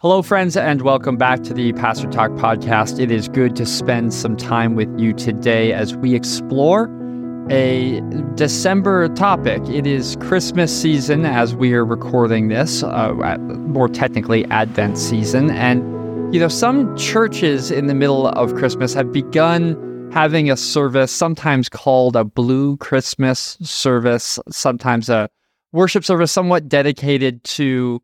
Hello, friends, and welcome back to the Pastor Talk podcast. It is good to spend some time with you today as we explore a December topic. It is Christmas season as we are recording this, uh, more technically, Advent season. And, you know, some churches in the middle of Christmas have begun having a service, sometimes called a Blue Christmas service, sometimes a worship service somewhat dedicated to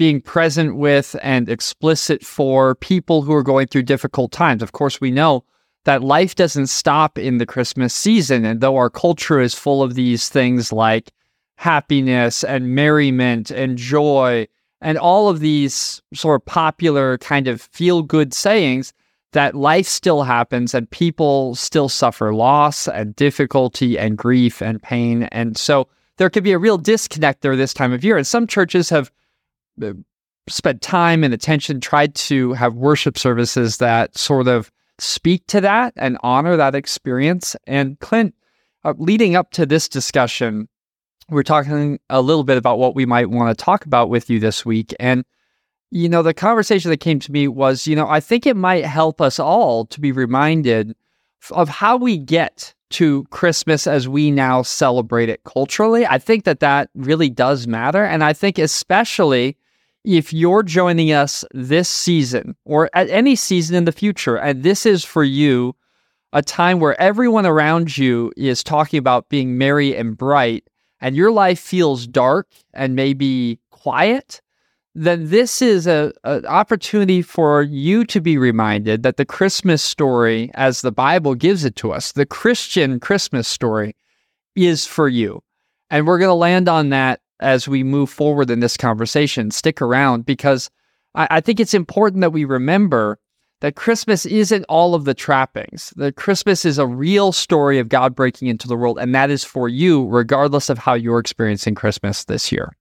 being present with and explicit for people who are going through difficult times. Of course, we know that life doesn't stop in the Christmas season. And though our culture is full of these things like happiness and merriment and joy and all of these sort of popular kind of feel good sayings, that life still happens and people still suffer loss and difficulty and grief and pain. And so there could be a real disconnect there this time of year. And some churches have spent time and attention, tried to have worship services that sort of speak to that and honor that experience. And Clint, uh, leading up to this discussion, we're talking a little bit about what we might want to talk about with you this week. And, you know, the conversation that came to me was, you know, I think it might help us all to be reminded of how we get to Christmas as we now celebrate it culturally. I think that that really does matter. And I think, especially if you're joining us this season or at any season in the future, and this is for you a time where everyone around you is talking about being merry and bright, and your life feels dark and maybe quiet, then this is an opportunity for you to be reminded that the Christmas story, as the Bible gives it to us, the Christian Christmas story, is for you. And we're going to land on that as we move forward in this conversation. Stick around because I, I think it's important that we remember that Christmas isn't all of the trappings. That Christmas is a real story of God breaking into the world, and that is for you, regardless of how you're experiencing Christmas this year.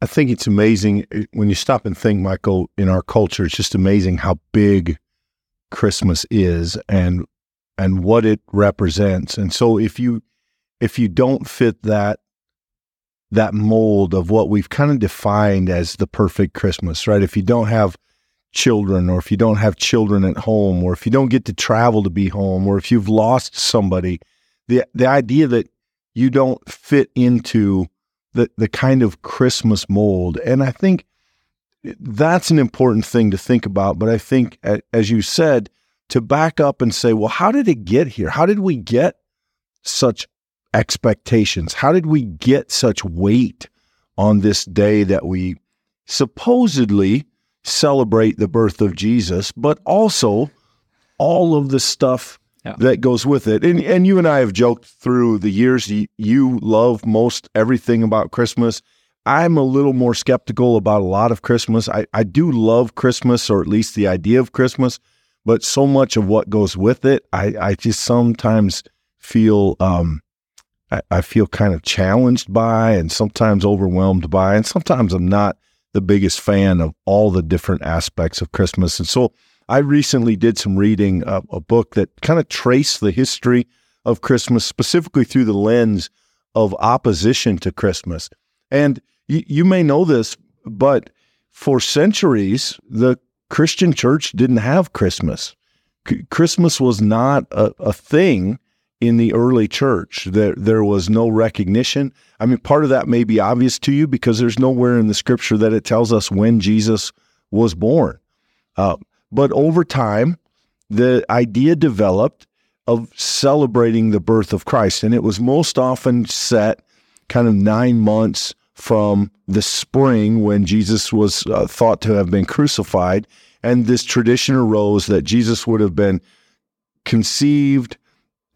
I think it's amazing eh, when you stop and think, Michael, in our culture, it's just amazing how big Christmas is and and what it represents. And so if you if you don't fit that that mold of what we've kind of defined as the perfect Christmas, right? If you don't have children or if you don't have children at home or if you don't get to travel to be home or if you've lost somebody, the the idea that you don't fit into the the kind of Christmas mold. And I think that's an important thing to think about. But I think, as you said, to back up and say, well, how did it get here? How did we get such expectations? How did we get such weight on this day that we supposedly celebrate the birth of Jesus, but also all of the stuff yeah. that goes with it. And and you and I have joked through the years you, you love most everything about Christmas. I'm a little more skeptical about a lot of Christmas. I, I do love Christmas, or at least the idea of Christmas, but so much of what goes with it, I, I just sometimes feel um, I, I feel kind of challenged by and sometimes overwhelmed by, and sometimes I'm not the biggest fan of all the different aspects of Christmas. And so I recently did some reading of a book that kind of traced the history of Christmas, specifically through the lens of opposition to Christmas. And y- you may know this, but for centuries, the Christian church didn't have Christmas. C- Christmas was not a, a thing in the early church. There, there was no recognition. I mean, part of that may be obvious to you because there's nowhere in the scripture that it tells us when Jesus was born. Uh, but over time, the idea developed of celebrating the birth of Christ. And it was most often set kind of nine months from the spring when Jesus was uh, thought to have been crucified. And this tradition arose that Jesus would have been conceived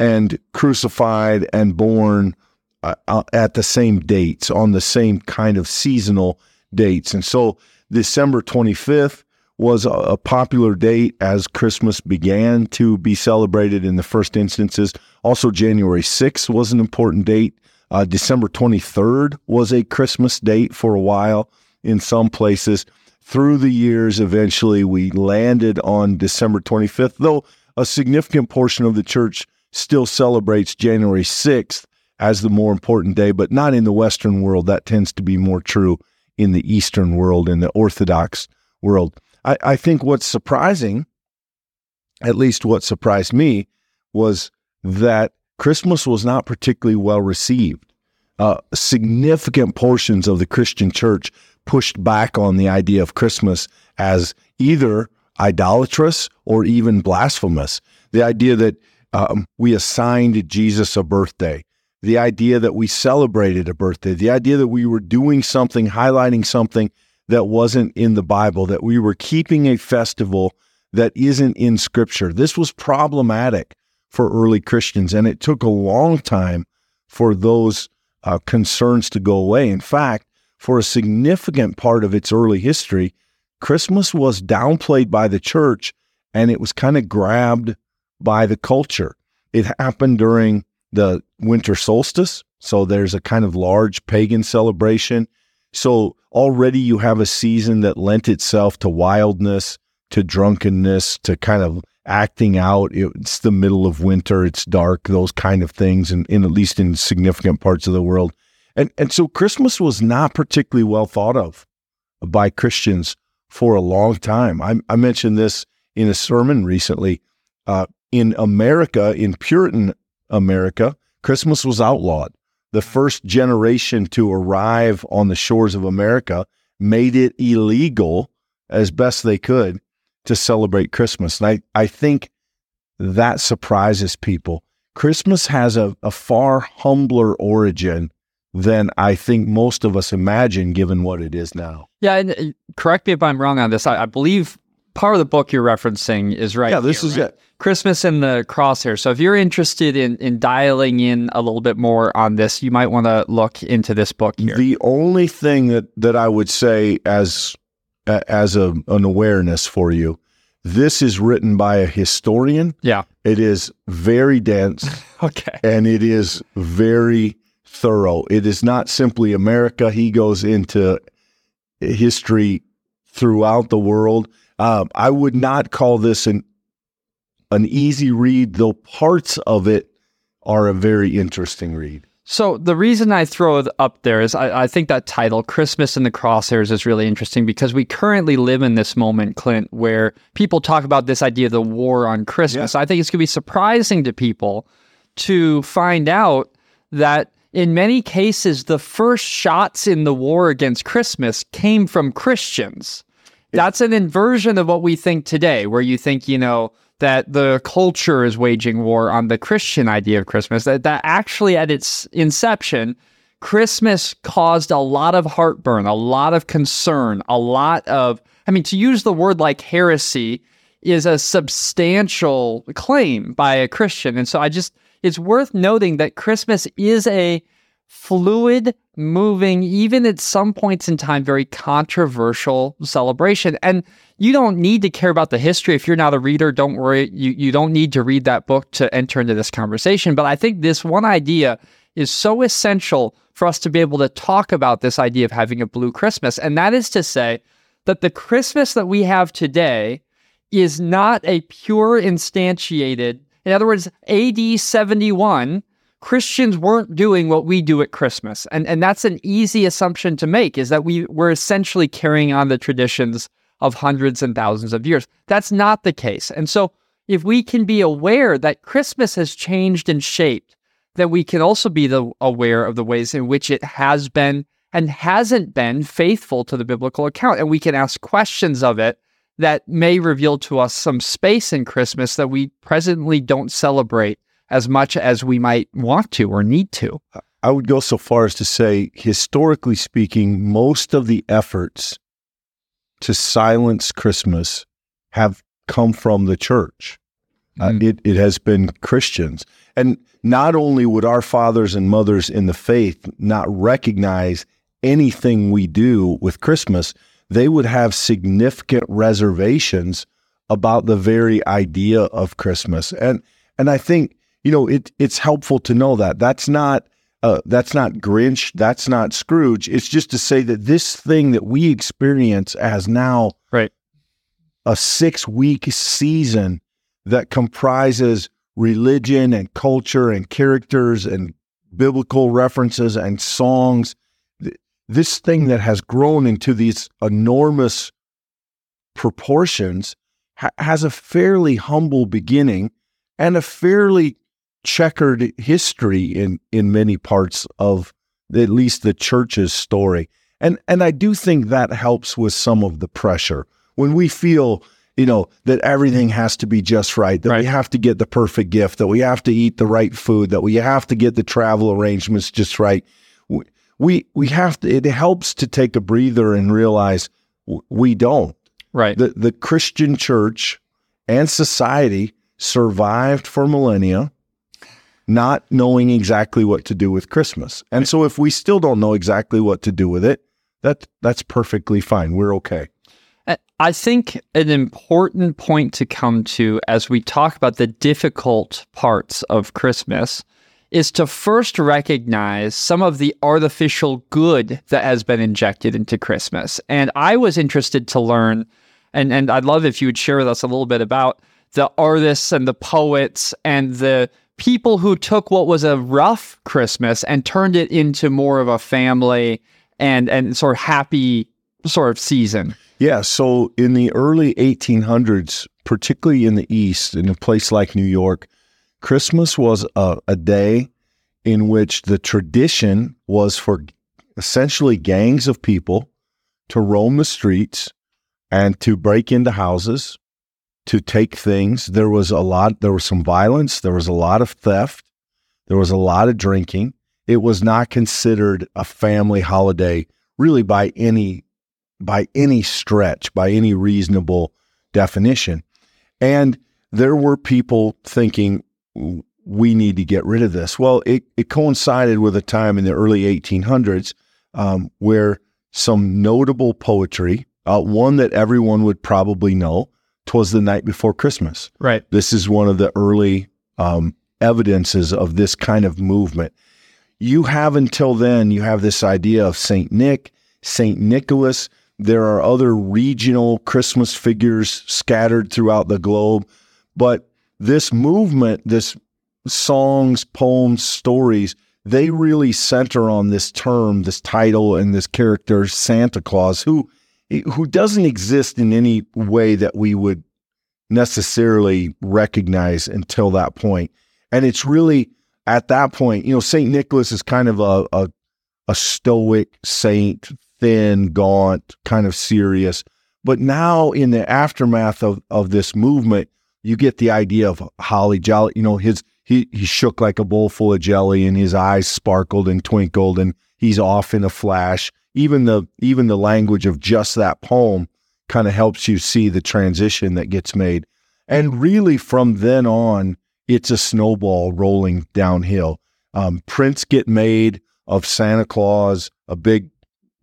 and crucified and born uh, at the same dates, on the same kind of seasonal dates. And so December 25th was a, popular date as Christmas began to be celebrated in the first instances. Also, January 6th was an important date. Uh, December 23rd was a Christmas date for a while in some places. Through the years, eventually we landed on December 25th, though a significant portion of the church still celebrates January 6th as the more important day, but not in the Western world. That tends to be more true in the Eastern world, in the Orthodox world. I, I think what's surprising, at least what surprised me, was that Christmas was not particularly well received. Uh, significant portions of the Christian church pushed back on the idea of Christmas as either idolatrous or even blasphemous. The idea that um, we assigned Jesus a birthday, the idea that we celebrated a birthday, the idea that we were doing something, highlighting something that wasn't in the Bible, that we were keeping a festival that isn't in Scripture. This was problematic for early Christians, and it took a long time for those uh, concerns to go away. In fact, for a significant part of its early history, Christmas was downplayed by the church and it was kind of grabbed by the culture. It happened during the winter solstice. So there's a kind of large pagan celebration. So already you have a season that lent itself to wildness, to drunkenness, to kind of acting out. It's the middle of winter, it's dark, those kind of things, and in, in, at least in significant parts of the world. And and so Christmas was not particularly well thought of by Christians for a long time. I, I mentioned this in a sermon recently. Uh, in America, in Puritan America, Christmas was outlawed. The first generation to arrive on the shores of America made it illegal as best they could to celebrate Christmas. And I, I think that surprises people. Christmas has a, a far humbler origin than I think most of us imagine, given what it is now. Yeah, and uh, correct me if I'm wrong on this. I, I believe part of the book you're referencing is right. Yeah, this here, is right? it. Christmas in the crosshair. So if you're interested in in dialing in a little bit more on this, you might want to look into this book here. The only thing that that I would say as as a, an awareness for you, this is written by a historian. Yeah. It is very dense. okay. And it is very thorough. It is not simply America. He goes into history throughout the world. Um, I would not call this an an easy read, though parts of it are a very interesting read. So the reason I throw it up there is I, I, think that title, Christmas in the Crosshairs, is really interesting because we currently live in this moment, Clint, where people talk about this idea of the war on Christmas. Yeah. I think it's going to be surprising to people to find out that in many cases, the first shots in the war against Christmas came from Christians. That's an inversion of what we think today, where you think, you know, that the culture is waging war on the Christian idea of Christmas. That, that actually, at its inception, Christmas caused a lot of heartburn, a lot of concern, a lot of, I mean, to use the word like heresy is a substantial claim by a Christian. And so I just, it's worth noting that Christmas is a fluid, moving, even at some points in time, very controversial celebration. And you don't need to care about the history. If you're not a reader, don't worry. You, you don't need to read that book to enter into this conversation. But I think this one idea is so essential for us to be able to talk about this idea of having a blue Christmas. And that is to say that the Christmas that we have today is not a pure instantiated, in other words, AD 71 Christians weren't doing what we do at Christmas. And, and that's an easy assumption to make is that we were essentially carrying on the traditions of hundreds and thousands of years. That's not the case. And so if we can be aware that Christmas has changed and shaped, then we can also be the, aware of the ways in which it has been and hasn't been faithful to the biblical account. And we can ask questions of it that may reveal to us some space in Christmas that we presently don't celebrate as much as we might want to or need to. I would go so far as to say, historically speaking, most of the efforts to silence Christmas have come from the church. Mm. Uh, mm-hmm. it, it has been Christians. And not only would our fathers and mothers in the faith not recognize anything we do with Christmas, they would have significant reservations about the very idea of Christmas. And and I think you know, it it's helpful to know that that's not uh, that's not Grinch, that's not Scrooge. It's just to say that this thing that we experience as now right a six week season that comprises religion and culture and characters and biblical references and songs. This thing that has grown into these enormous proportions, ha- has a fairly humble beginning and a fairly checkered history in in many parts of at least the church's story. And and I do think that helps with some of the pressure when we feel you know that everything has to be just right that right. we have to get the perfect gift that we have to eat the right food that we have to get the travel arrangements just right we we have to it helps to take a breather and realize we don't right the the christian church and society survived for millennia not knowing exactly what to do with christmas. And so if we still don't know exactly what to do with it that that's perfectly fine. We're okay. Uh, I think an important point to come to as we talk about the difficult parts of Christmas is to first recognize some of the artificial good that has been injected into Christmas. And I was interested to learn, and, and I'd love if you would share with us a little bit about the artists and the poets and the people who took what was a rough Christmas and turned it into more of a family and and sort of happy sort of season. Yeah. So in the early 1800s, particularly in the East, in a place like New York, Christmas was a, a day in which the tradition was for essentially gangs of people to roam the streets and to break into houses, to take things. There was a lot, there was some violence, there was a lot of theft, there was a lot of drinking. It was not considered a family holiday really by any by any stretch, by any reasonable definition. And there were people thinking, we need to get rid of this. Well, it, it coincided with a time in the early 1800s um, where some notable poetry, uh, one that everyone would probably know, twas the night before Christmas. Right. This is one of the early um, evidences of this kind of movement. You have until then, you have this idea of Saint Nick, Saint Nicholas, there are other regional Christmas figures scattered throughout the globe. But this movement, this songs, poems, stories, they really center on this term, this title, and this character, Santa Claus, who who doesn't exist in any way that we would necessarily recognize until that point. And it's really at that point, you know, Saint Nicholas is kind of a, a, a stoic saint, thin, gaunt, kind of serious. But now in the aftermath of, of this movement, you get the idea of Holly Jolly. You know, his he he shook like a bowl full of jelly, and his eyes sparkled and twinkled, and he's off in a flash. Even the even the language of just that poem kind of helps you see the transition that gets made. And really, from then on, it's a snowball rolling downhill. Um, prints get made of Santa Claus, a big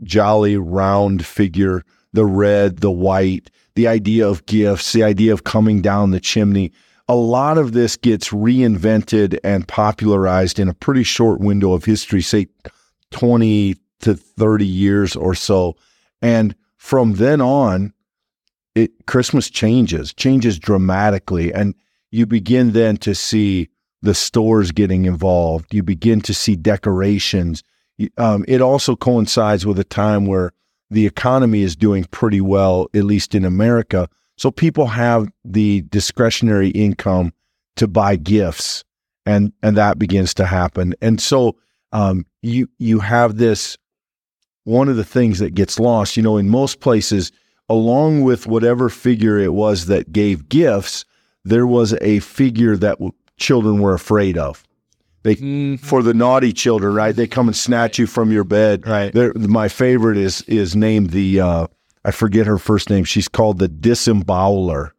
jolly round figure, the red, the white, the idea of gifts, the idea of coming down the chimney. A lot of this gets reinvented and popularized in a pretty short window of history, say 20 to 30 years or so. And from then on, it Christmas changes, changes dramatically. And you begin then to see the stores getting involved. You begin to see decorations um, it also coincides with a time where the economy is doing pretty well, at least in America. So people have the discretionary income to buy gifts, and and that begins to happen. And so um, you you have this. One of the things that gets lost, you know, in most places, along with whatever figure it was that gave gifts, there was a figure that w- children were afraid of. They mm-hmm. for the naughty children, right? They come and snatch you from your bed. Right. They're, my favorite is is named the uh, I forget her first name. She's called the disemboweler.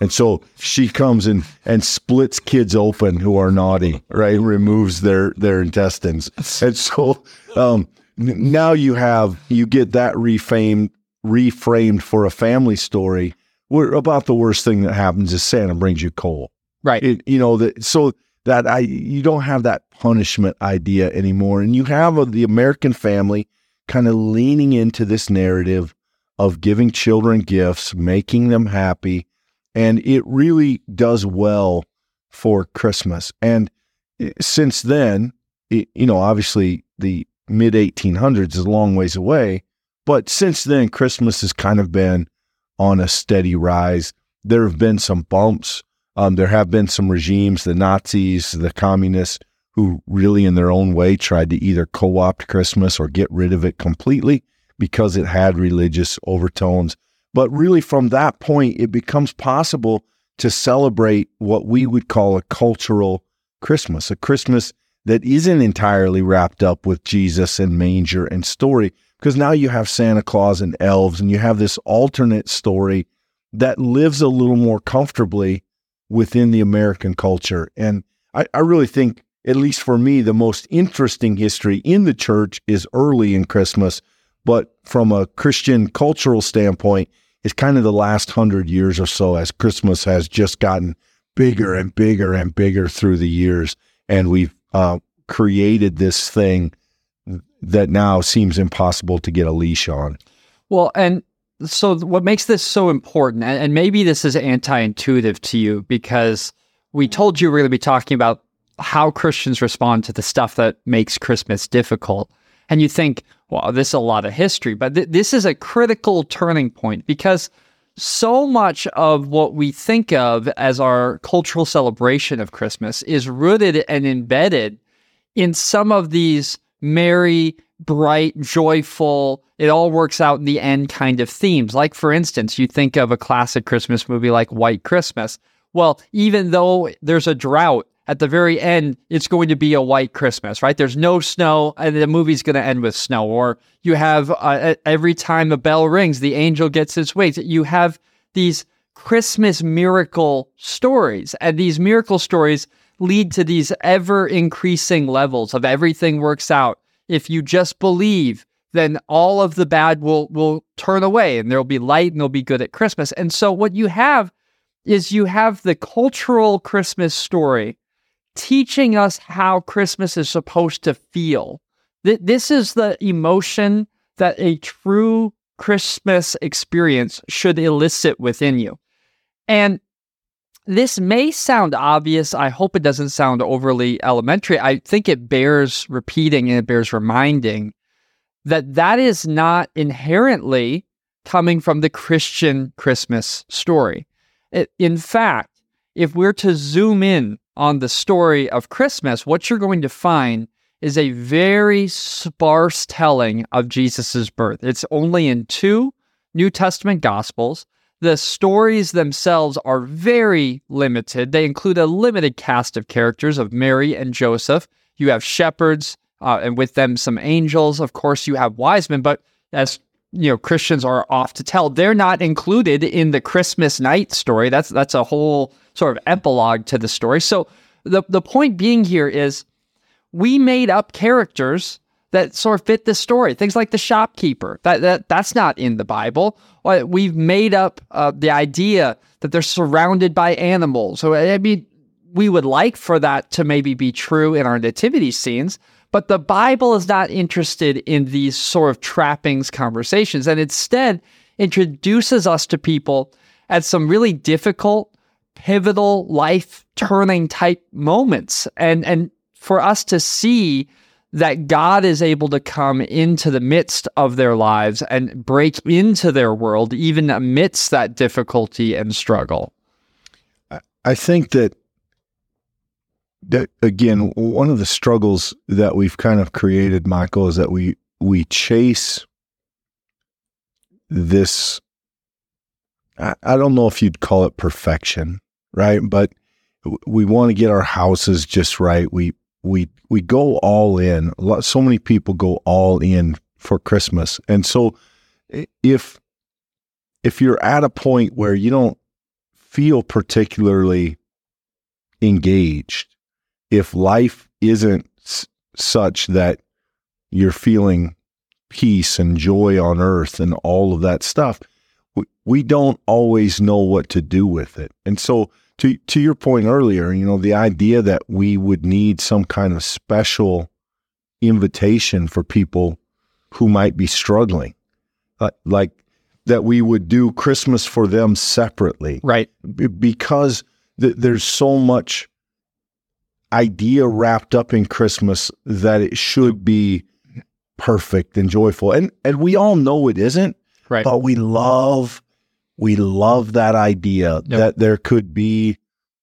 And so she comes and, and splits kids open who are naughty, right? Removes their, their intestines. And so um, now you have, you get that reframed, reframed for a family story where about the worst thing that happens is Santa brings you coal. Right. It, you know, that, so that I you don't have that punishment idea anymore, and you have a, the American family kind of leaning into this narrative of giving children gifts, making them happy, and it really does well for Christmas. And eh, since then, it, you know, obviously the mid 1800s is a long ways away, but since then, Christmas has kind of been on a steady rise. There have been some bumps. Um, there have been some regimes, the Nazis, the communists, who really, in their own way, tried to either co opt Christmas or get rid of it completely because it had religious overtones. But really, from that point, it becomes possible to celebrate what we would call a cultural Christmas, a Christmas that isn't entirely wrapped up with Jesus and manger and story, because now you have Santa Claus and elves, and you have this alternate story that lives a little more comfortably within the American culture. And I, I really think, at least for me, the most interesting history in the church is early in Christmas. But from a Christian cultural standpoint, it's kind of the last hundred years or so as Christmas has just gotten bigger and bigger and bigger through the years. And we've uh, created this thing that now seems impossible to get a leash on. Well, and so what makes this so important, and maybe this is anti intuitive to you because we told you we're going to be talking about how Christians respond to the stuff that makes Christmas difficult. And you think, well, this is a lot of history, but th- this is a critical turning point because so much of what we think of as our cultural celebration of Christmas is rooted and embedded in some of these merry, bright, joyful, it all works out in the end kind of themes. Like, for instance, you think of a classic Christmas movie like White Christmas. Well, even though there's a drought, at the very end, it's going to be a white Christmas, right? There's no snow, and the movie's going to end with snow. Or you have uh, every time a bell rings, the angel gets his wings. You have these Christmas miracle stories, and these miracle stories lead to these ever increasing levels of everything works out. If you just believe, then all of the bad will will turn away and there'll be light and they'll be good at Christmas. And so what you have is you have the cultural Christmas story teaching us how Christmas is supposed to feel. This is the emotion that a true Christmas experience should elicit within you. And this may sound obvious. I hope it doesn't sound overly elementary. I think it bears repeating and it bears reminding that that is not inherently coming from the Christian Christmas story. It, in fact, if we're to zoom in on the story of Christmas, what you're going to find is a very sparse telling of Jesus' birth. It's only in two New Testament Gospels. The stories themselves are very limited. They include a limited cast of characters of Mary and Joseph. You have shepherds, uh, and with them some angels. Of course, you have wise men, but as you know, Christians are off to tell, they're not included in the Christmas night story. That's that's a whole sort of epilogue to the story. So the the point being here is we made up characters that sort of fit the story. Things like the shopkeeper. That that that's not in the Bible. We've made up uh, the idea that they're surrounded by animals. So I mean, we would like for that to maybe be true in our nativity scenes, but the Bible is not interested in these sort of trappings conversations, and instead introduces us to people at some really difficult, pivotal, life turning type moments, and and for us to see that God is able to come into the midst of their lives and break into their world, even amidst that difficulty and struggle. I think that that again, one of the struggles that we've kind of created, Michael, is that we we chase this. I, I don't know if you'd call it perfection, right? But we want to get our houses just right. We we we go all in. Lot, so many people go all in for Christmas, and so if if you're at a point where you don't feel particularly engaged, if life isn't s- such that you're feeling peace and joy on earth and all of that stuff, we, don't always know what to do with it, and so to to your point earlier, you know, the idea that we would need some kind of special invitation for people who might be struggling, uh, like that we would do Christmas for them separately, right? B- because th- there's so much idea wrapped up in Christmas that it should be perfect and joyful, and and we all know it isn't, right? But we love we love that idea Yep. that there could be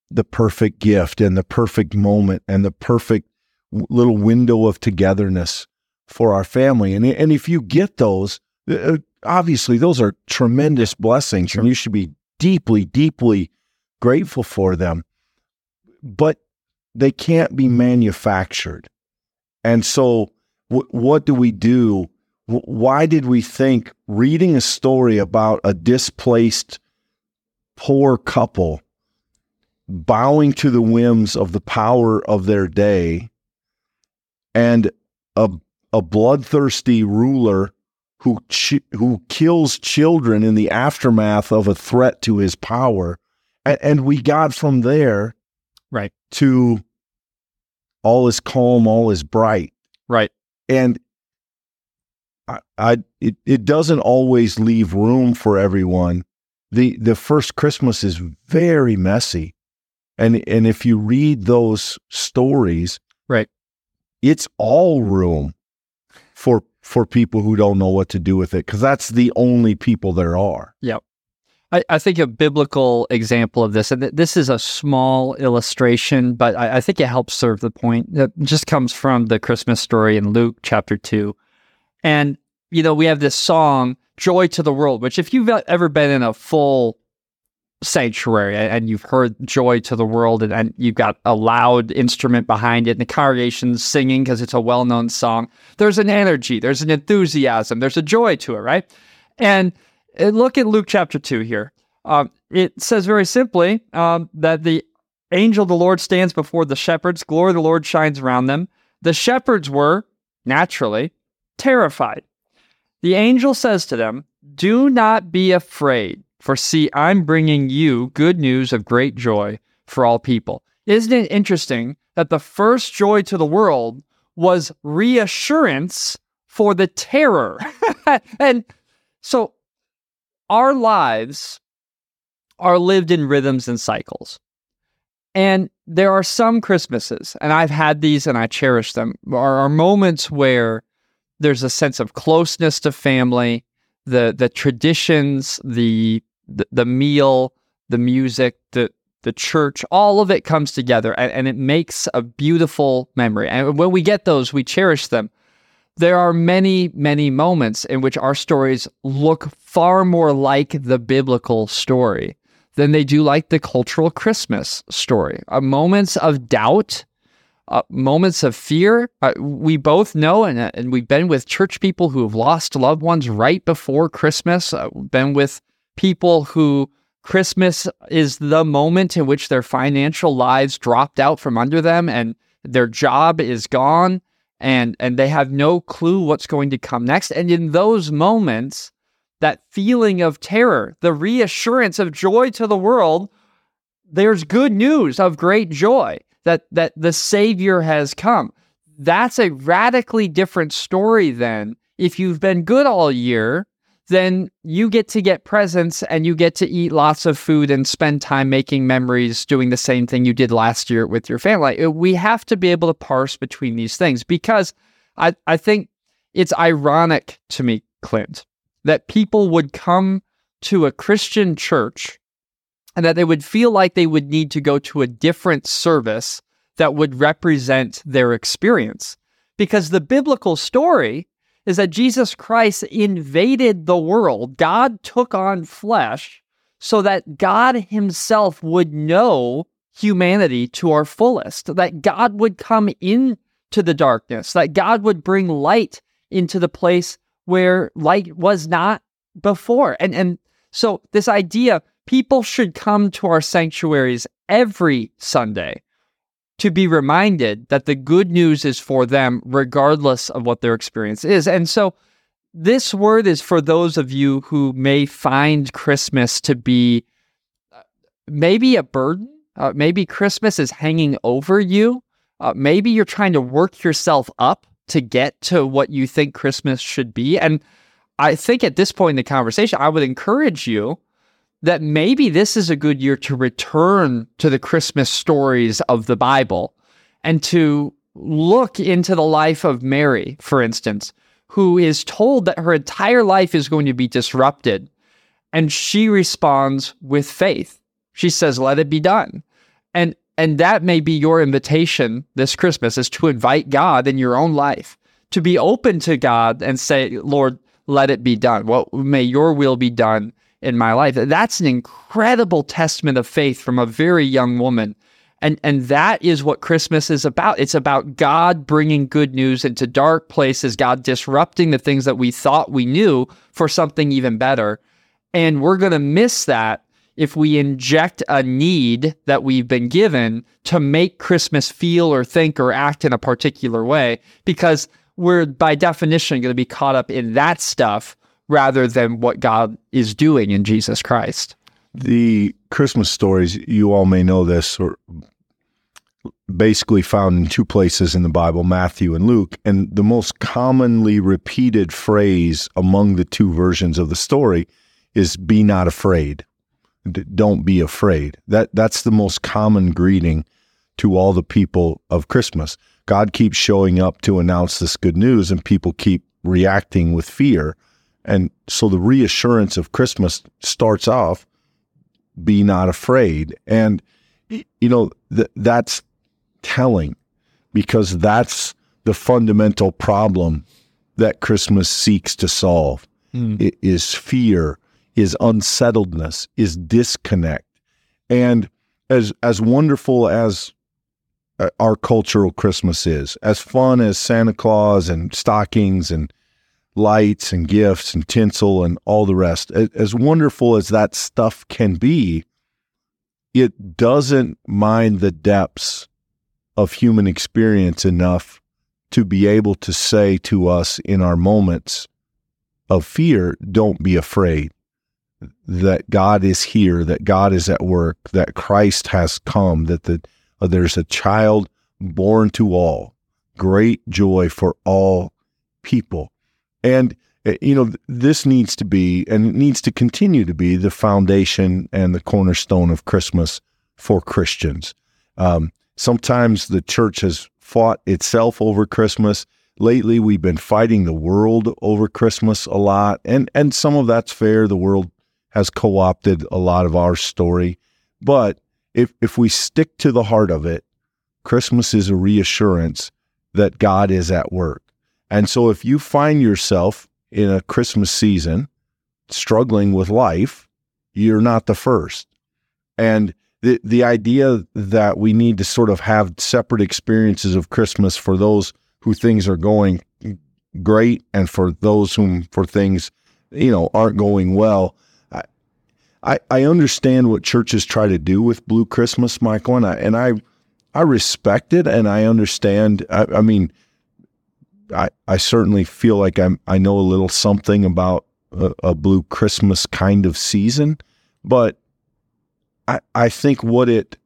the perfect gift and the perfect moment and the perfect little window of togetherness for our family. And, and if you get those, uh, obviously those are tremendous blessings Sure. and you should be deeply, deeply grateful for them. But they can't be manufactured. And so, w- what do we do? Why did we think reading a story about a displaced poor couple bowing to the whims of the power of their day and a, a bloodthirsty ruler who chi- who kills children in the aftermath of a threat to his power and, and we got from there Right. to all is calm all is bright Right. and I, I it, it doesn't always leave room for everyone. The the first Christmas is very messy. And and if you read those stories, Right. it's all room for for people who don't know what to do with it because that's the only people there are. Yep. I, I think a biblical example of this, and th- this is a small illustration, but I, I think it helps serve the point. That just comes from the Christmas story in Luke chapter 2. And, you know, we have this song, Joy to the World, which if you've ever been in a full sanctuary and you've heard Joy to the World and, and you've got a loud instrument behind it and the congregation's singing because it's a well known song, there's an energy, there's an enthusiasm, there's a joy to it, right? And look at Luke chapter 2 here. Um, it says very simply um, that the angel of the Lord stands before the shepherds, glory of the Lord shines around them. The shepherds were, naturally, terrified. The angel says to them, Do not be afraid, for see, I'm bringing you good news of great joy for all people. Isn't it interesting that the first joy to the world was reassurance for the terror? and so our lives are lived in rhythms and cycles. And there are some Christmases, and I've had these and I cherish them, are, are moments where there's a sense of closeness to family, the the traditions, the the, the meal, the music, the the church, all of it comes together and, and it makes a beautiful memory. And when we get those, we cherish them there are many, many moments in which our stories look far more like the biblical story than they do like the cultural Christmas story. Uh, moments of doubt, uh, moments of fear. Uh, we both know, and, uh, and we've been with church people who have lost loved ones right before Christmas, uh, been with people who Christmas is the moment in which their financial lives dropped out from under them and their job is gone and and they have no clue what's going to come next and in those moments that feeling of terror the reassurance of joy to the world there's good news of great joy that that the savior has come that's a radically different story than if you've been good all year then you get to get presents and you get to eat lots of food and spend time making memories doing the same thing you did last year with your family. Uh, We have to be able to parse between these things because I, I think it's ironic to me, Clint, that people would come to a Christian church and that they would feel like they would need to go to a different service that would represent their experience. Because the biblical story is that Jesus Christ invaded the world. God took on flesh so that God Himself would know humanity to our fullest, that God would come into the darkness, that God would bring light into the place where light was not before. And, and so, this idea people should come to our sanctuaries every Sunday to be reminded that the good news is for them, regardless of what their experience is. And so, this word is for those of you who may find Christmas to be uh, maybe a burden. Uh, maybe Christmas is hanging over you. Uh, maybe you're trying to work yourself up to get to what you think Christmas should be. And I think at this point in the conversation, I would encourage you that maybe this is a good year to return to the Christmas stories of the Bible and to look into the life of Mary, for instance, who is told that her entire life is going to be disrupted. And she responds with faith. She says, "Let it be done." And and that may be your invitation this Christmas is to invite God in your own life, to be open to God and say, "Lord, let it be done. Well, may your will be done in my life." That's an incredible testament of faith from a very young woman. And and that is what Christmas is about. It's about God bringing good news into dark places, God disrupting the things that we thought we knew for something even better. And we're going to miss that if we inject a need that we've been given to make Christmas feel or think or act in a particular way, because we're by definition going to be caught up in that stuff rather than what God is doing in Jesus Christ. The Christmas stories, you all may know this, are basically found in two places in the Bible, Matthew and Luke. And the most commonly repeated phrase among the two versions of the story is be not afraid don't be afraid. That that's the most common greeting to all the people of Christmas. God keeps showing up to announce this good news and people keep reacting with fear. And so the reassurance of Christmas starts off be not afraid. And you know th- that's telling because that's the fundamental problem that Christmas seeks to solve mm. it is fear is unsettledness, is disconnect. And as as wonderful as uh, our cultural Christmas is, as fun as Santa Claus and stockings and lights and gifts and tinsel and all the rest, as wonderful as that stuff can be, it doesn't mind the depths of human experience enough to be able to say to us in our moments of fear, don't be afraid that God is here, that God is at work, that Christ has come, that the, uh, there's a child born to all, great joy for all people. And, uh, you know, this needs to be, and it needs to continue to be, the foundation and the cornerstone of Christmas for Christians. Um, sometimes the church has fought itself over Christmas. Lately, we've been fighting the world over Christmas a lot, and and some of that's fair. The world has co opted a lot of our story. But if, if we stick to the heart of it, Christmas is a reassurance that God is at work. And so if you find yourself in a Christmas season struggling with life, you're not the first. And the the idea that we need to sort of have separate experiences of Christmas for those who things are going great and for those whom for things you know aren't going well I, I understand what churches try to do with Blue Christmas, Michael, and I and I I respect it and I understand. I, I mean, I I certainly feel like I'm I know a little something about a, a Blue Christmas kind of season, but I I think what it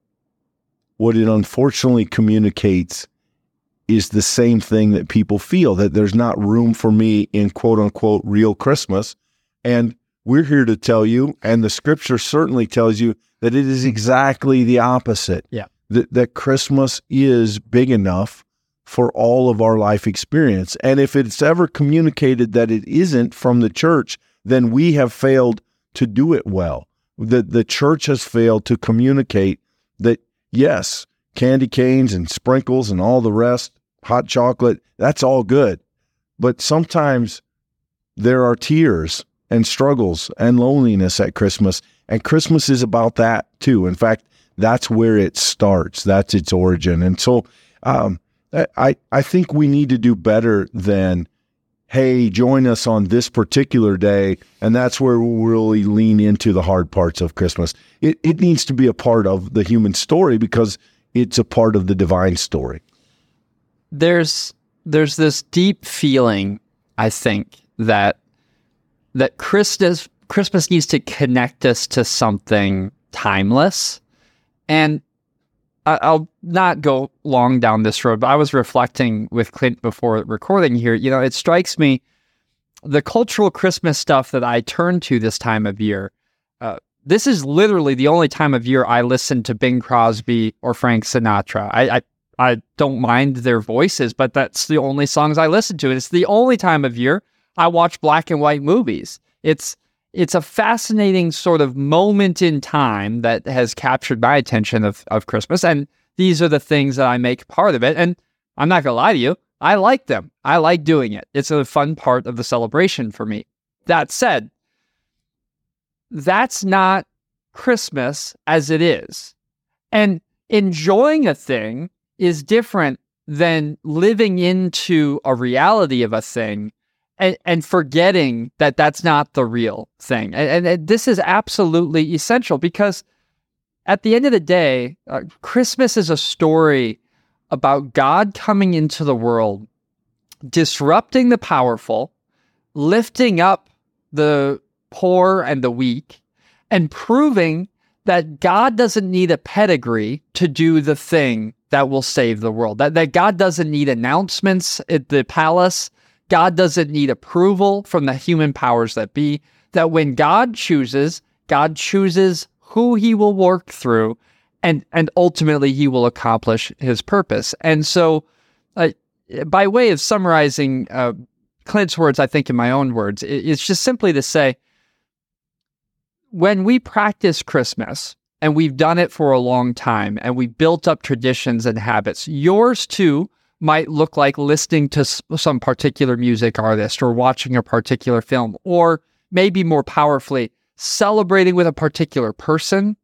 what it unfortunately communicates is the same thing that people feel that there's not room for me in quote unquote real Christmas. And we're here to tell you, and the scripture certainly tells you that it is mm-hmm. exactly the opposite. Yeah. That, that Christmas is big enough for all of our life experience. And if it's ever communicated that it isn't from the church, then we have failed to do it well. The, the church has failed to communicate that, yes, candy canes and sprinkles and all the rest, hot chocolate, that's all good. But sometimes there are tears and struggles and loneliness at Christmas. And Christmas is about that too. In fact, that's where it starts. That's its origin. And so um, I, I think we need to do better than, hey, join us on this particular day. And that's where we'll really lean into the hard parts of Christmas. It, it needs to be a part of the human story because it's a part of the divine story. There's there's this deep feeling, I think, that that Christmas Christmas needs to connect us to something timeless. And I'll not go long down this road, but I was reflecting with Clint before recording here. You know, it strikes me the cultural Christmas stuff that I turn to this time of year. Uh, this is literally the only time of year I listen to Bing Crosby or Frank Sinatra. I, I I don't mind their voices, but that's the only songs I listen to. It's the only time of year I watch black and white movies. It's it's a fascinating sort of moment in time that has captured my attention of, of Christmas. And these are the things that I make part of it. And I'm not going to lie to you, I like them. I like doing it. It's a fun part of the celebration for me. That said, that's not Christmas as it is. And enjoying a thing is different than living into a reality of a thing and, and forgetting that that's not the real thing. And, and, and, this is absolutely essential because at the end of the day, uh, Christmas is a story about God coming into the world, disrupting the powerful, lifting up the poor and the weak, and proving that God doesn't need a pedigree to do the thing that will save the world. That, that God doesn't need announcements at the palace. God doesn't need approval from the human powers that be. That when God chooses, God chooses who he will work through and, and ultimately he will accomplish his purpose. And so, uh, by way of summarizing uh, Clint's words, I think in my own words, it's just simply to say, when we practice Christmas, and we've done it for a long time, and we built up traditions and habits, yours too might look like listening to some particular music artist or watching a particular film, or maybe more powerfully, celebrating with a particular person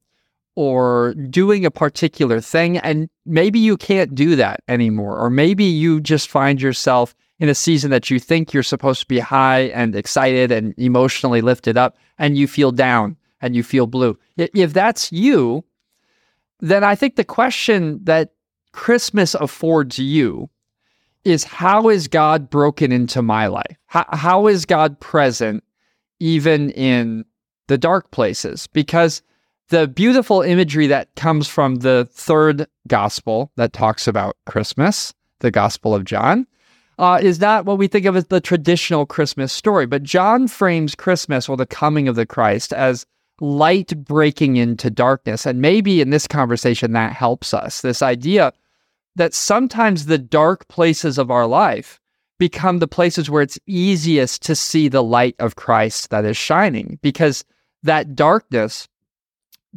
or doing a particular thing. And maybe you can't do that anymore. Or maybe you just find yourself in a season that you think you're supposed to be high and excited and emotionally lifted up, and you feel down and you feel blue. If that's you, then I think the question that Christmas affords you is how is God broken into my life? How, how is God present even in the dark places? Because the beautiful imagery that comes from the third gospel that talks about Christmas, the Gospel of John, uh, is not what we think of as the traditional Christmas story. But John frames Christmas or the coming of the Christ as light breaking into darkness. And maybe in this conversation, that helps us. This idea that sometimes the dark places of our life become the places where it's easiest to see the light of Christ that is shining because that darkness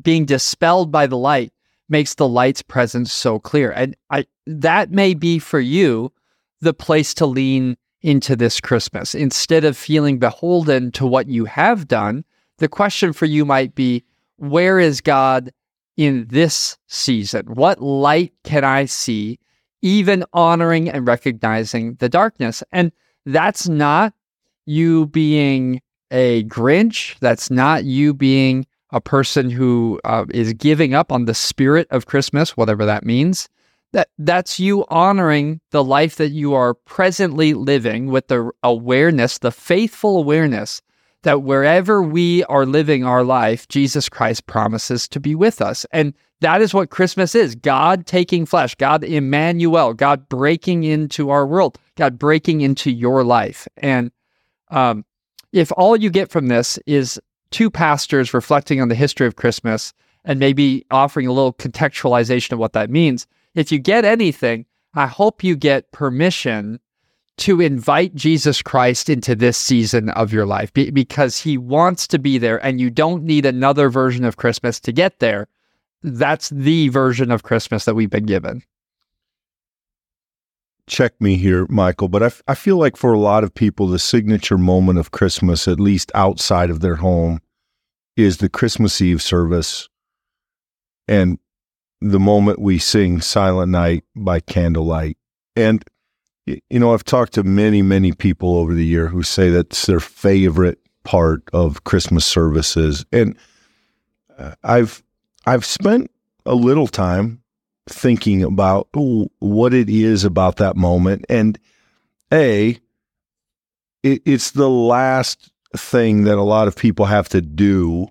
being dispelled by the light makes the light's presence so clear. And I, that may be for you the place to lean into this Christmas. Instead of feeling beholden to what you have done, the question for you might be where is God in this season? What light can I see, even honoring and recognizing the darkness? And that's not you being a Grinch. That's not you being a person who uh, is giving up on the spirit of Christmas, whatever that means that that's you honoring the life that you are presently living with the awareness, the faithful awareness that wherever we are living our life, Jesus Christ promises to be with us. And that is what Christmas is God taking flesh, God Emmanuel, God breaking into our world, God breaking into your life. And um, if all you get from this is two pastors reflecting on the history of Christmas and maybe offering a little contextualization of what that means, if you get anything, I hope you get permission to invite Jesus Christ into this season of your life be- because he wants to be there and you don't need another version of Christmas to get there. That's the version of Christmas that we've been given. Check me here, Michael, but I, f- I feel like for a lot of people, the signature moment of Christmas, at least outside of their home, is the Christmas Eve service. And the moment we sing Silent Night by candlelight. And, you know, I've talked to many, many people over the year who say that's their favorite part of Christmas services. And uh, I've, I've spent a little time thinking about what it is about that moment. And A, it, it's the last thing that a lot of people have to do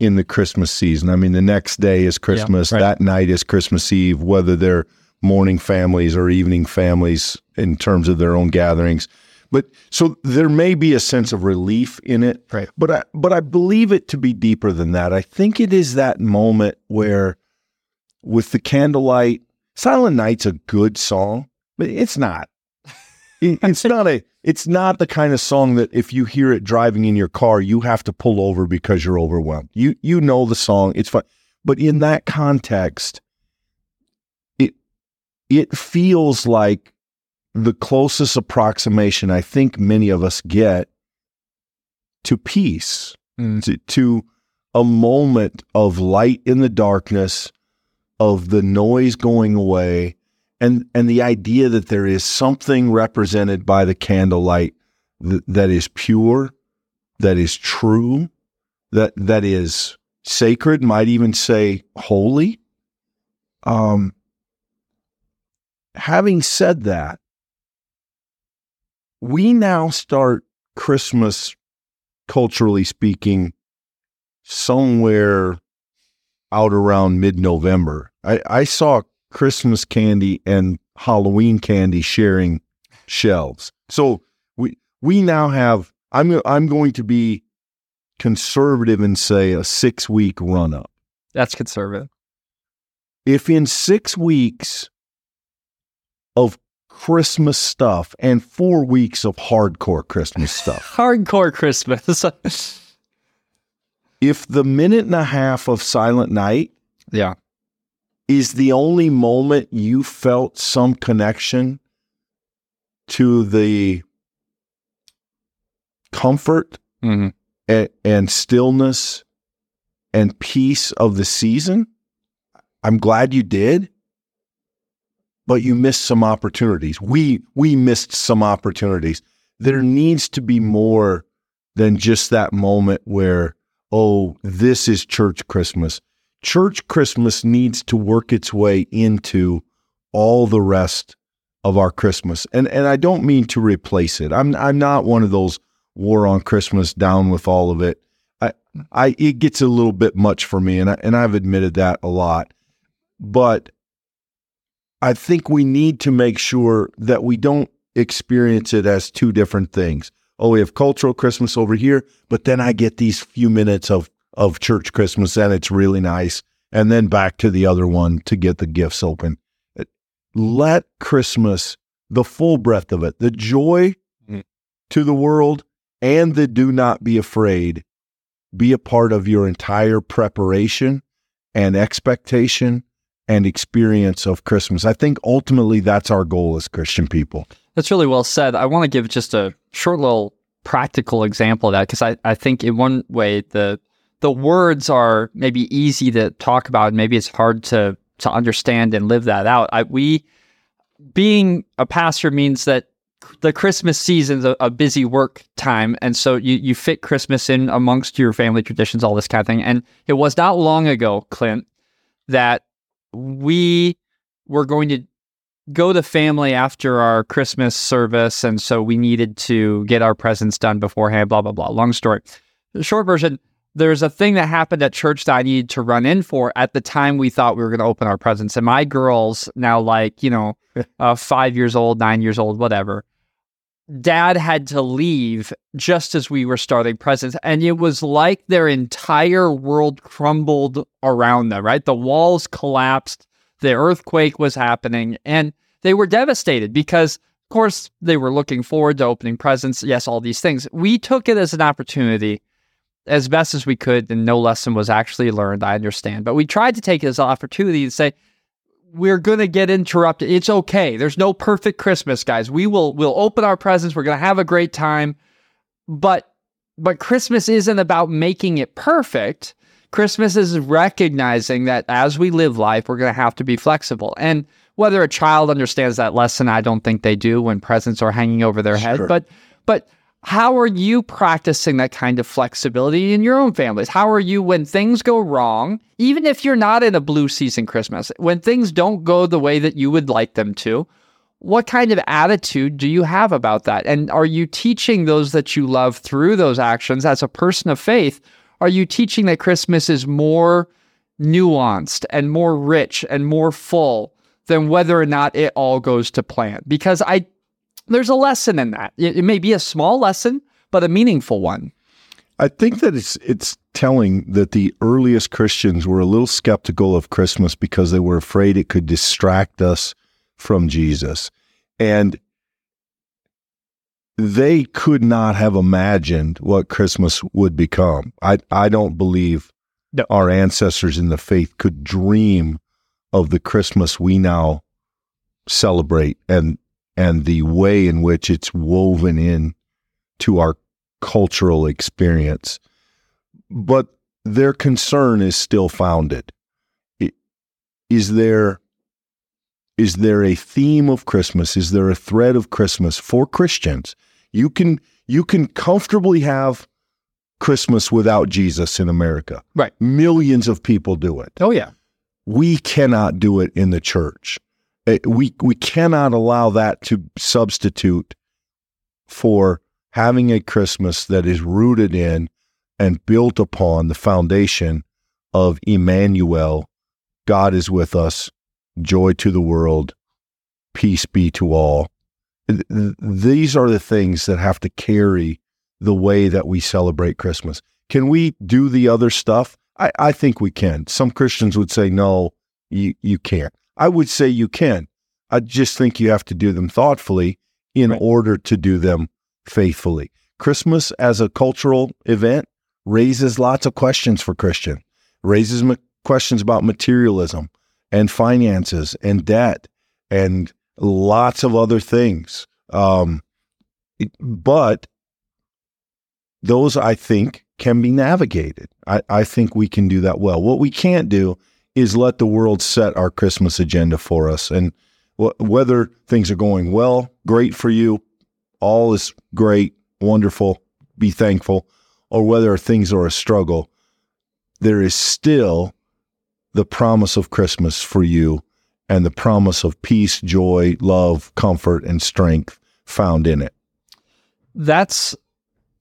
in the Christmas season. I mean, the next day is Christmas, yeah, right. that night is Christmas Eve, whether they're morning families or evening families in terms of their own gatherings. But so there may be a sense of relief in it, right. but I but I believe it to be deeper than that. I think it is that moment where with the candlelight, Silent Night's a good song, but it's not. it's not a it's not the kind of song that if you hear it driving in your car, you have to pull over because you're overwhelmed. You you know the song, it's fun. But in that context, it it feels like the closest approximation I think many of us get to peace, Mm. to, to a moment of light in the darkness, of the noise going away, and and the idea that there is something represented by the candlelight th- that is pure, that is true, that that is sacred, might even say holy. Um, having said that, we now start Christmas, culturally speaking, somewhere out around mid November. I, I saw Christmas candy and Halloween candy sharing shelves. So we we now have I'm I'm going to be conservative and say a six week run up. That's conservative. If in six weeks of Christmas stuff and four weeks of hardcore Christmas stuff, Hardcore Christmas. if the minute and a half of Silent Night yeah. is the only moment you felt some connection to the comfort hmm and, and stillness and peace of the season, I'm glad you did. But you missed some opportunities. We we missed some opportunities. There needs to be more than just that moment where, oh, this is church Christmas. Church Christmas needs to work its way into all the rest of our Christmas. And and I don't mean to replace it. I'm I'm not one of those war on Christmas down with all of it. I I it gets a little bit much for me and I, and I've admitted that a lot. But I think we need to make sure that we don't experience it as two different things. Oh, we have cultural Christmas over here, but then I get these few minutes of of church Christmas and it's really nice. And then back to the other one to get the gifts open. Let Christmas, the full breadth of it, the joy Mhm. to the world and the do not be afraid be a part of your entire preparation and expectation and experience of Christmas. I think ultimately that's our goal as Christian people. That's really well said. I want to give just a short little practical example of that because I, I think in one way the the words are maybe easy to talk about and maybe it's hard to to understand and live that out. I, we being a pastor means that the Christmas season's a, a busy work time, and so you you fit Christmas in amongst your family traditions, all this kind of thing. And it was not long ago, Clint, that we were going to go to family after our Christmas service, and so we needed to get our presents done beforehand. Blah blah blah. Long story. The short version: there's a thing that happened at church that I needed to run in for at the time we thought we were going to open our presents, and my girls now like you know, uh, five years old, nine years old, whatever. Dad had to leave just as we were starting presents, and it was like their entire world crumbled around them. Right, the walls collapsed the earthquake was happening and they were devastated because of course they were looking forward to opening presents yes all these things we took it as an opportunity as best as we could and no lesson was actually learned i understand but we tried to take it as an opportunity to say we're going to get interrupted. It's okay. There's no perfect christmas guys. We will we'll open our presents. We're going to have a great time. But but christmas isn't about making it perfect. Christmas is recognizing that as we live life, we're going to have to be flexible. And whether a child understands that lesson, I don't think they do when presents are hanging over their head. But but how are you practicing that kind of flexibility in your own families? How are you when things go wrong, even if you're not in a blue season Christmas, when things don't go the way that you would like them to? What kind of attitude do you have about that? And are you teaching those that you love through those actions as a person of faith? Are you teaching that Christmas is more nuanced and more rich and more full than whether or not it all goes to plan? Because I there's a lesson in that. It, it may be a small lesson, but a meaningful one. I think that it's it's telling that the earliest Christians were a little skeptical of Christmas because they were afraid it could distract us from Jesus. And they could not have imagined what Christmas would become. I I don't believe no. our ancestors in the faith could dream of the Christmas we now celebrate and and the way in which it's woven in to our cultural experience. But their concern is still founded. Is there is there a theme of Christmas? Is there a thread of Christmas for Christians? You can you can comfortably have Christmas without Jesus in America. Right. Millions of people do it. Oh yeah. We cannot do it in the church. Eh, we we cannot allow that to substitute for having a Christmas that is rooted in and built upon the foundation of Emmanuel, God is with us, joy to the world, peace be to all. These are the things that have to carry the way that we celebrate Christmas. Can we do the other stuff? I, I think we can. Some Christians would say, no, you, you can't. I would say you can. I just think you have to do them thoughtfully in right. order to do them faithfully. Christmas as a cultural event raises lots of questions for Christian, raises ma- questions about materialism and finances and debt and lots of other things. Um, but those, I think, can be navigated. I, I think we can do that well. What we can't do is let the world set our Christmas agenda for us. And wh- whether things are going well, great for you, all is great, wonderful, be thankful, or whether things are a struggle, there is still the promise of Christmas for you and the promise of peace, joy, love, comfort, and strength found in it. That's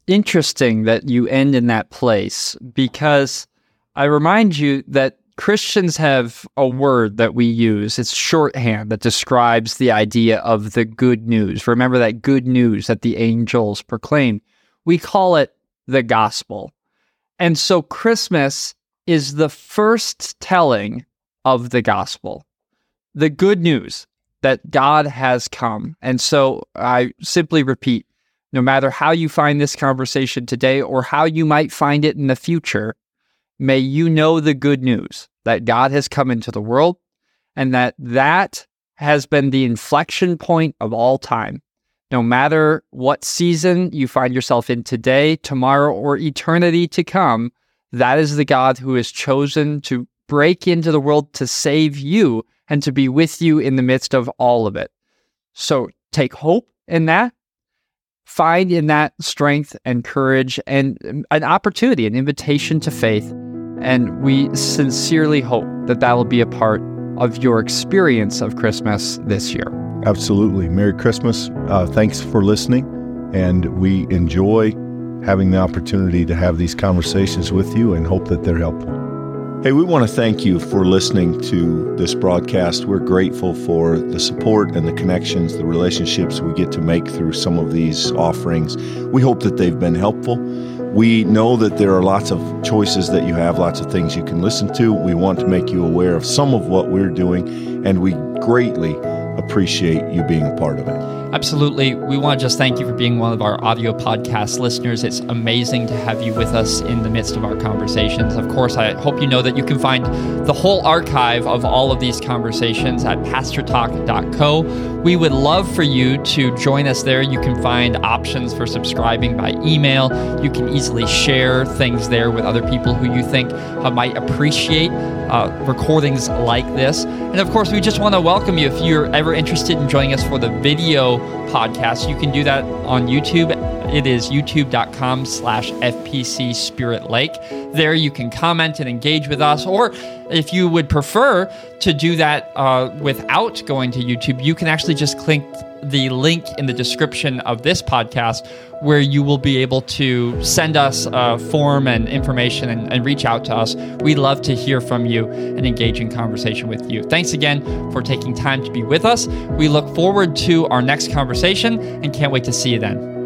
interesting that you end in that place because I remind you that Christians have a word that we use. It's shorthand that describes the idea of the good news. Remember that good news that the angels proclaimed. We call it the gospel. And so Christmas is the first telling of the gospel, the good news that God has come. And so I simply repeat no matter how you find this conversation today or how you might find it in the future, may you know the good news that God has come into the world and that that has been the inflection point of all time. No matter what season you find yourself in today, tomorrow, or eternity to come, that is the God who has chosen to break into the world to save you and to be with you in the midst of all of it. So take hope in that find in that strength and courage and um, an opportunity, an invitation to faith. And we sincerely hope that that will be a part of your experience of Christmas this year. Absolutely. Merry Christmas. Uh, thanks for listening. And we enjoy having the opportunity to have these conversations with you and hope that they're helpful. Hey, we want to thank you for listening to this broadcast. We're grateful for the support and the connections, the relationships we get to make through some of these offerings. We hope that they've been helpful. We know that there are lots of choices that you have, lots of things you can listen to. We want to make you aware of some of what we're doing, and we greatly appreciate you being a part of it. Absolutely. We want to just thank you for being one of our audio podcast listeners. It's amazing to have you with us in the midst of our conversations. Of course, I hope you know that you can find the whole archive of all of these conversations at pastortalk.co. We would love for you to join us there. You can find options for subscribing by email. You can easily share things there with other people who you think uh, might appreciate uh, recordings like this. And of course, we just want to welcome you if you're ever interested in joining us for the video podcast. You can do that on YouTube. It is youtube.com slash FPC Spirit Lake. There you can comment and engage with us. Or if you would prefer to do that uh, without going to YouTube, you can actually just click the link in the description of this podcast where you will be able to send us a form and information and, and, reach out to us. We love to hear from you and engage in conversation with you. Thanks again for taking time to be with us. We look forward to our next conversation and can't wait to see you then.